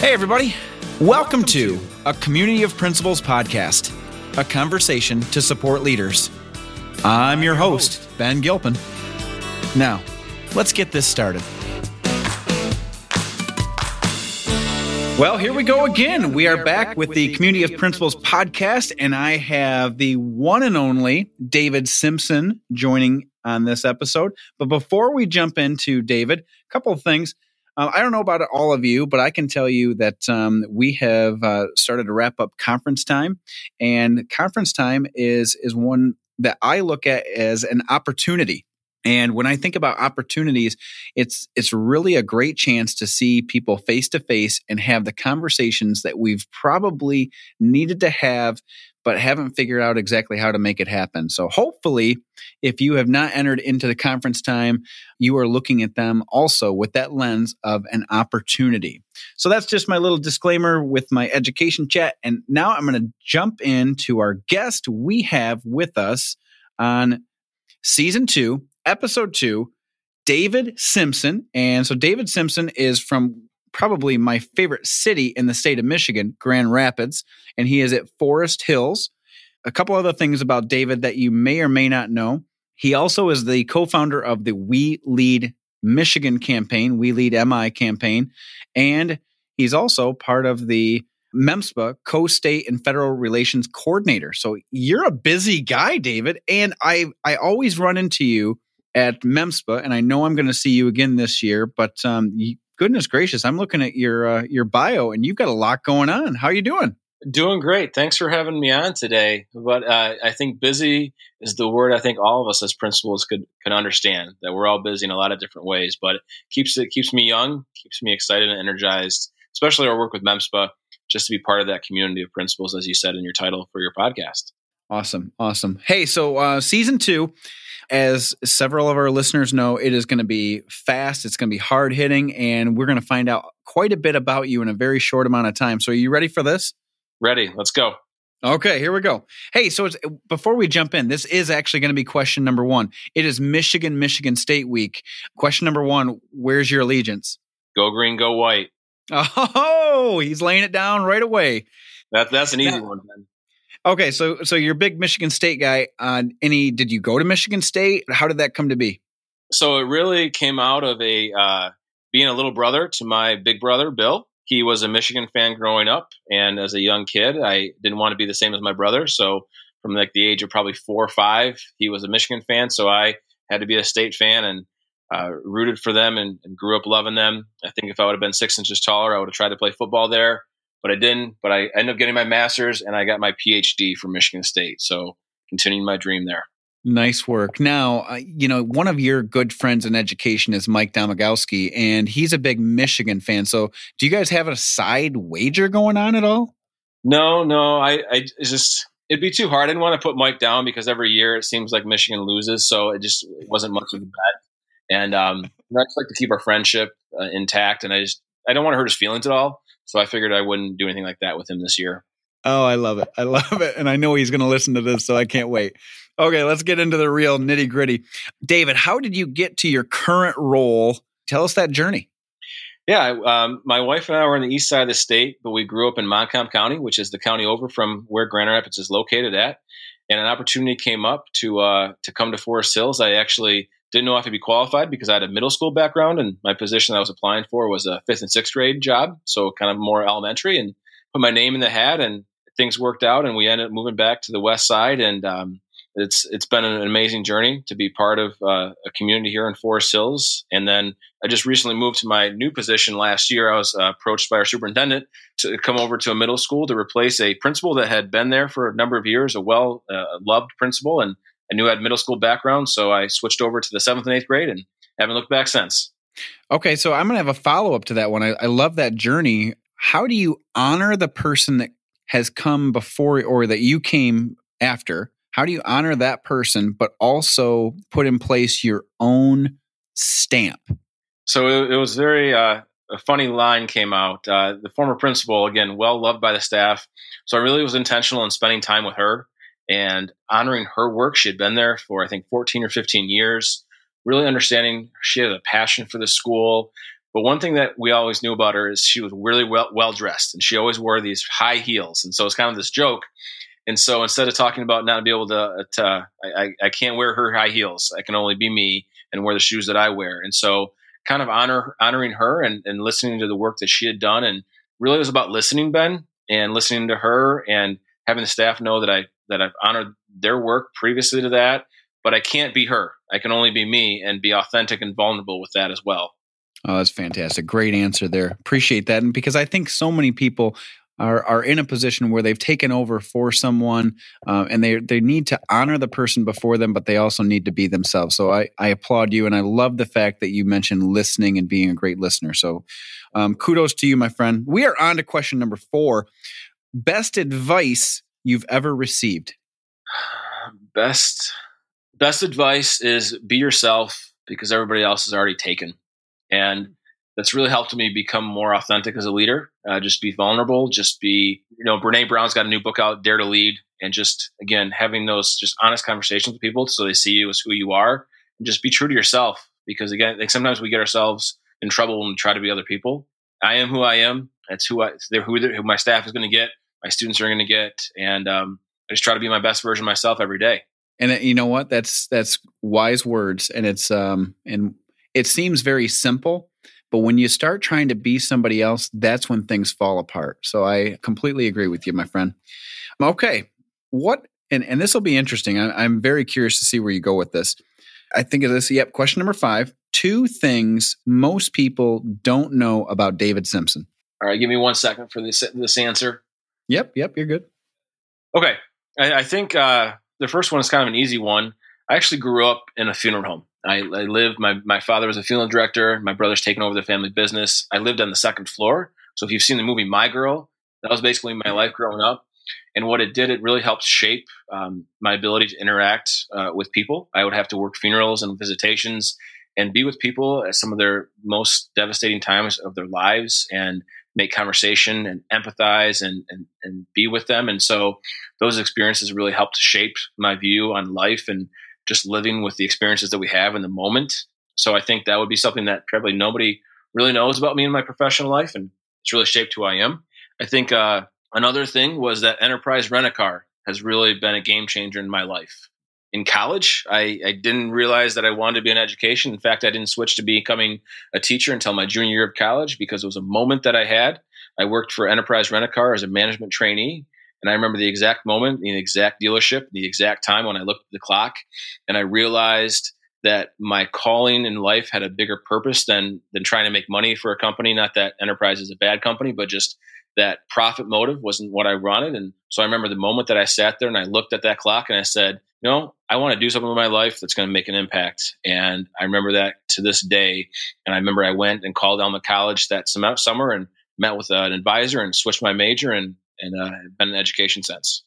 Hey, everybody. Welcome to a Community of Principals podcast, a conversation to support leaders. I'm your host, Ben Gilpin. Now, let's get this started. Well, here we go again. We are back with the Community of Principals podcast, and I have the one and only David Simpson joining on this episode. But before we jump into David, a couple of things. Uh, I don't know about all of you, but I can tell you that um, we have uh, started to wrap up conference time, and conference time is is one that I look at as an opportunity. And when I think about opportunities, it's it's really a great chance to see people face to face and have the conversations that we've probably needed to have but haven't figured out exactly how to make it happen. So hopefully, if you have not entered into the conference time, you are looking at them also with that lens of an opportunity. So that's just my little disclaimer with my education chat. And now I'm going to jump into our guest we have with us on season two, episode two, David Simpson. And so David Simpson is from probably my favorite city in the state of Michigan, Grand Rapids, and he is at Forest Hills. A couple other things about David that you may or may not know. He also is the co founder of the We Lead Michigan campaign, We Lead MI campaign, and he's also part of the MEMSPA co state and federal relations coordinator. So you're a busy guy, David. And I, I always run into you at MEMSPA, and I know I'm going to see you again this year, but um, goodness gracious, I'm looking at your uh, your bio, and you've got a lot going on. How are you doing? Doing great. Thanks for having me on today. But uh, I think busy is the word I think all of us as principals could can understand that we're all busy in a lot of different ways. But it keeps it keeps me young, keeps me excited and energized. Especially our work with MEMSPA, just to be part of that community of principals, as you said in your title for your podcast. Awesome, awesome. Hey, so uh, season two as several of our listeners know, it is going to be fast, it's going to be hard hitting, and we're going to find out quite a bit about you in a very short amount of time. So, are you ready for this? Ready. Let's go. Okay, here we go. Hey, so before we jump in, this is actually going to be question number one. It is Michigan, Michigan State week. Question number one Where's your allegiance? Go green, go white. Oh, he's laying it down right away. That, that's an easy now, one, Ben. Okay, so so you're a big Michigan State guy. Uh, any? Did you go to Michigan State? How did that come to be? So it really came out of a uh, being a little brother to my big brother Bill. He was a Michigan fan growing up, and as a young kid, I didn't want to be the same as my brother. So from like the age of probably four or five, he was a Michigan fan. So I had to be a state fan and uh, rooted for them and, and, grew up loving them. I think if I would have been six inches taller, I would have tried to play football there but I didn't. But I ended up getting my master's and I got my PhD from Michigan State. So continuing my dream there. Nice work. Now, uh, you know, one of your good friends in education is Mike Domagowski, and he's a big Michigan fan. So, do you guys have a side wager going on at all? No, no. I, I just it'd be too hard. I didn't want to put Mike down because every year it seems like Michigan loses, so it just wasn't much of a bet. And um, I just like to keep our friendship uh, intact, and I just I don't want to hurt his feelings at all. So I figured I wouldn't do anything like that with him this year. Oh, I love it. I love it. And I know he's going to listen to this, so I can't wait. Okay, let's get into the real nitty gritty. David, how did you get to your current role? Tell us that journey. Yeah, um, my wife and I were on the east side of the state, but we grew up in Montcalm County, which is the county over from where Grand Rapids is located at. And an opportunity came up to uh, to come to Forest Hills. I actually didn't know if I'd be qualified because I had a middle school background and my position I was applying for was a fifth and sixth grade job. So kind of more elementary and put my name in the hat and things worked out and we ended up moving back to the west side. And um, it's, it's been an amazing journey to be part of uh, a community here in Forest Hills. And then I just recently moved to my new position last year. I was uh, approached by our superintendent to come over to a middle school to replace a principal that had been there for a number of years, a well uh, loved principal. And I knew I had middle school background, so I switched over to the seventh and eighth grade and haven't looked back since. Okay, so I'm going to have a follow up to that one. I, I love that journey. How do you honor the person that has come before or that you came after? How do you honor that person, but also put in place your own stamp? So it, it was very uh, a funny line came out. Uh, the former principal, again, well loved by the staff. So I really was intentional in spending time with her and honoring her work. She had been there for, I think, 14 or 15 years, really understanding she had a passion for the school, But one thing that we always knew about her is she was really well well dressed, and she always wore these high heels. And so it's kind of this joke. And so instead of talking about not be able to, to I, I can't wear her high heels. I can only be me and wear the shoes that I wear. And so kind of honor honoring her and, and listening to the work that she had done. And really it was about listening, Ben, and listening to her and having the staff know that I that I've honored their work previously to that. But I can't be her. I can only be me and be authentic and vulnerable with that as well. Oh, that's fantastic. Great answer there. Appreciate that. And because I think so many people are, are in a position where they've taken over for someone uh, and they, they need to honor the person before them, but they also need to be themselves. So I, I applaud you. And I love the fact that you mentioned listening and being a great listener. So um, kudos to you, my friend. We are on to question number four best advice you've ever received. Best best advice is be yourself because everybody else is already taken. And that's really helped me become more authentic as a leader. Uh, just be vulnerable. Just be, you know, Brene Brown's got a new book out, Dare to Lead, and just again having those just honest conversations with people so they see you as who you are, and just be true to yourself. Because again, like sometimes we get ourselves in trouble when we try to be other people. I am who I am. That's who I. They're who, they're, who my staff is going to get. My students are going to get, and um, I just try to be my best version myself every day. And uh, you know what? That's that's wise words, and it's um and it seems very simple, but when you start trying to be somebody else, that's when things fall apart. So I completely agree with you, my friend. Okay. What, and, and this will be interesting. I, I'm very curious to see where you go with this. I think of this. Yep. Question number five two things most people don't know about David Simpson. All right. Give me one second for this, this answer. Yep. Yep. You're good. Okay. I, I think uh, the first one is kind of an easy one. I actually grew up in a funeral home. I, I lived. My my father was a funeral director. My brother's taken over the family business. I lived on the second floor. So if you've seen the movie My Girl, that was basically my life growing up. And what it did, it really helped shape um, my ability to interact uh, with people. I would have to work funerals and visitations and be with people at some of their most devastating times of their lives and make conversation and empathize and, and, and be with them. And so those experiences really helped shape my view on life and just living with the experiences that we have in the moment. So I think that would be something that probably nobody really knows about me in my professional life, and it's really shaped who I am. I think uh, another thing was that Enterprise Rent a Car has really been a game changer in my life. In college, I, I, didn't realize that I wanted to be in education. In fact, I didn't switch to becoming a teacher until my junior year of college because it was a moment that I had. I worked for Enterprise Rent a Car as a management trainee, and I remember the exact moment, the exact dealership, the exact time when I looked at the clock and I realized that my calling in life had a bigger purpose than than trying to make money for a company. Not that enterprise is a bad company, but just that profit motive wasn't what I wanted. And so I remember the moment that I sat there and I looked at that clock and I said, you know, I want to do something with my life that's going to make an impact. And I remember that to this day. And I remember I went and called Alma College that summer and met with an advisor and switched my major and and uh, been in education since.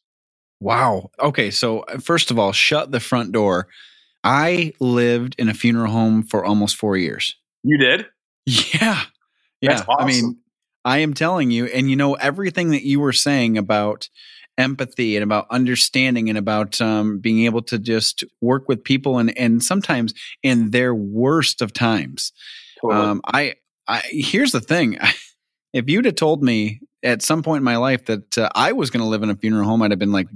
Wow. Okay. So, uh, first of all, shut the front door. I lived in a funeral home for almost four years. You did? Yeah. Yeah. Awesome. I mean, I am telling you, and you know, everything that you were saying about empathy and about understanding and about um, being able to just work with people and, and sometimes in their worst of times. Totally. Um, I, I, here's the thing. if you'd have told me at some point in my life that uh, I was going to live in a funeral home, I'd have been like,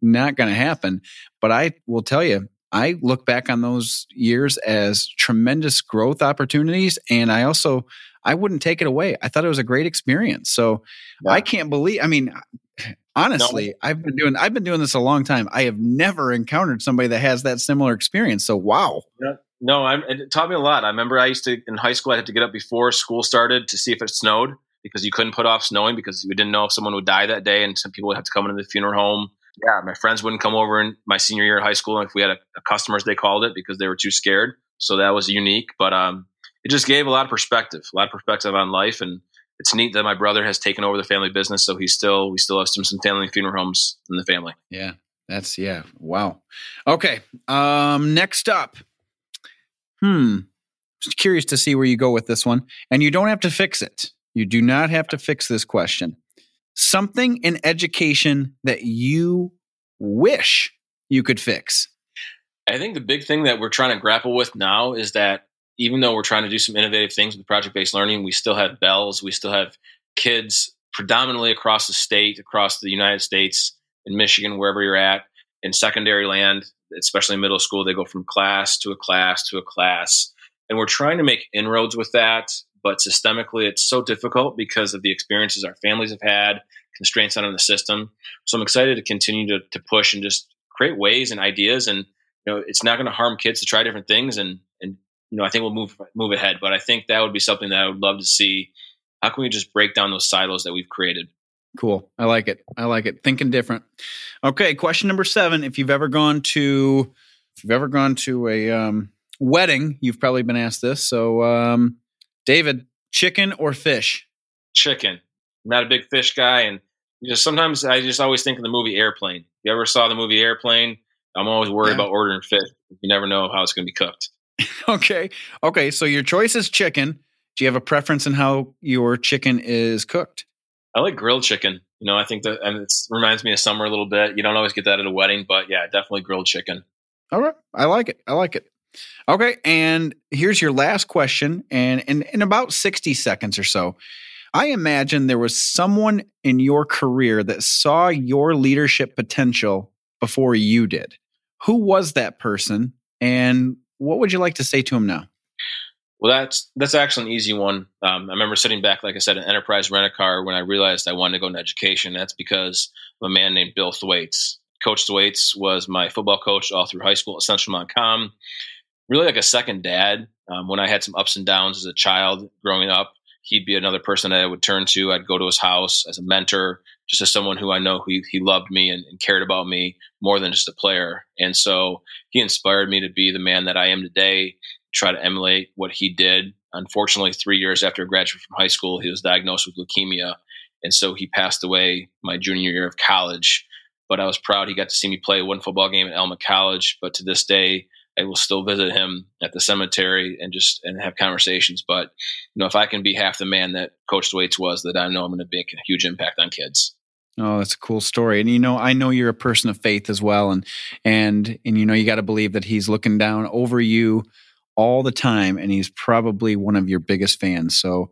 not going to happen. But I will tell you, I look back on those years as tremendous growth opportunities. And I also, I wouldn't take it away. I thought it was a great experience. So yeah. I can't believe, I mean, honestly, no. I've been doing, I've been doing this a long time. I have never encountered somebody that has that similar experience. So, wow. Yeah. No, I'm, it taught me a lot. I remember I used to, in high school, I had to get up before school started to see if it snowed because you couldn't put off snowing because we didn't know if someone would die that day and some people would have to come into the funeral home. Yeah, my friends wouldn't come over in my senior year of high school if we had a, a customers they called it because they were too scared. So that was unique, but um, it just gave a lot of perspective, a lot of perspective on life, and it's neat that my brother has taken over the family business. So he's still we still have some some family funeral homes in the family. Yeah, that's yeah, wow. Okay, um, next up, hmm, just curious to see where you go with this one, and you don't have to fix it. You do not have to fix this question. Something in education that you wish you could fix. I think the big thing that we're trying to grapple with now is that even though we're trying to do some innovative things with project based learning, we still have bells. We still have kids predominantly across the state, across the United States, in Michigan, wherever you're at, in secondary land, especially middle school. They go from class to a class to a class. And we're trying to make inroads with that. But systemically, it's so difficult because of the experiences our families have had, constraints on the system. So I'm excited to continue to, to push and just create ways and ideas. And you know, it's not going to harm kids to try different things. And you know, I think we'll move move ahead. But I think that would be something that I would love to see. How can we just break down those silos that we've created? Cool. I like it. I like it. Thinking different. Okay, question number seven. If you've ever gone to if you've ever gone to a um, wedding, you've probably been asked this. So um, David, chicken or fish? Chicken. I'm not a big fish guy, and just sometimes I just always think of the movie Airplane. You ever saw the movie Airplane? I'm always worried yeah. about ordering fish. You never know how it's going to be cooked. okay. Okay. So your choice is chicken. Do you have a preference in how your chicken is cooked? I like grilled chicken. You know, I think that, and it reminds me of summer a little bit. You don't always get that at a wedding, but yeah, definitely grilled chicken. All right. I like it. I like it. Okay. And here's your last question. And in, in about 60 seconds or so, I imagine there was someone in your career that saw your leadership potential before you did. Who was that person? And what would you like to say to him now? Well, that's that's actually an easy one. Um, I remember sitting back, like I said, an enterprise rent a car when I realized I wanted to go into education. That's because of a man named Bill Thwaites. Coach Thwaites was my football coach all through high school at Central Montcalm. Really like a second dad. Um, when I had some ups and downs as a child growing up, he'd be another person that I would turn to. I'd go to his house as a mentor, just as someone who I know who he loved me and, and cared about me more than just a player. And so he inspired me to be the man that I am today try to emulate what he did. Unfortunately, three years after graduating from high school, he was diagnosed with leukemia. And so he passed away my junior year of college. But I was proud he got to see me play one football game at Alma College. But to this day, I will still visit him at the cemetery and just and have conversations. But you know, if I can be half the man that Coach Thwaites was, that I know I'm going to make a huge impact on kids. Oh, that's a cool story. And you know, I know you're a person of faith as well, and and and you know, you got to believe that he's looking down over you all the time, and he's probably one of your biggest fans. So,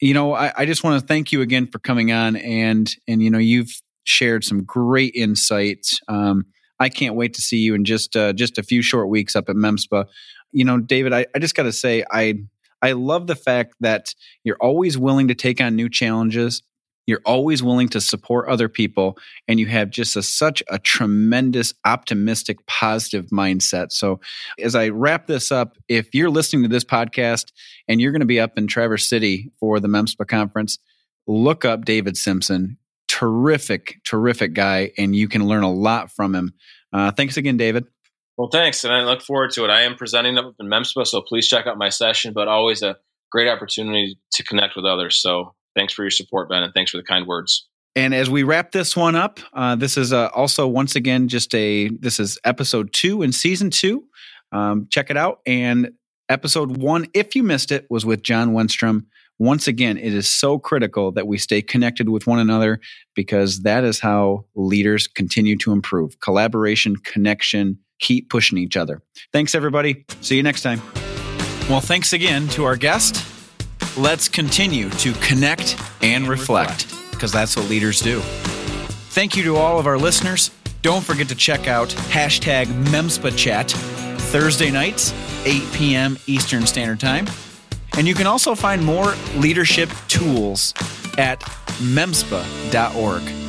you know, I, I just want to thank you again for coming on, and and you know, you've shared some great insights. Um, I can't wait to see you in just uh, just a few short weeks up at MEMSPA. You know, David, I, I just got to say, I I love the fact that you're always willing to take on new challenges you're always willing to support other people and you have just a, such a tremendous optimistic positive mindset so as i wrap this up if you're listening to this podcast and you're going to be up in traverse city for the memspa conference look up david simpson terrific terrific guy and you can learn a lot from him uh, thanks again david well thanks and i look forward to it i am presenting up in memspa so please check out my session but always a great opportunity to connect with others so Thanks for your support, Ben, and thanks for the kind words. And as we wrap this one up, uh, this is uh, also once again just a this is episode two in season two. Um, check it out. And episode one, if you missed it, was with John Wenstrom. Once again, it is so critical that we stay connected with one another because that is how leaders continue to improve. Collaboration, connection, keep pushing each other. Thanks, everybody. See you next time. Well, thanks again to our guest let's continue to connect and reflect because that's what leaders do. Thank you to all of our listeners. Don't forget to check out hashtag MEMSPAChat Thursday nights, 8 p.m. Eastern Standard Time. And you can also find more leadership tools at memspa.org.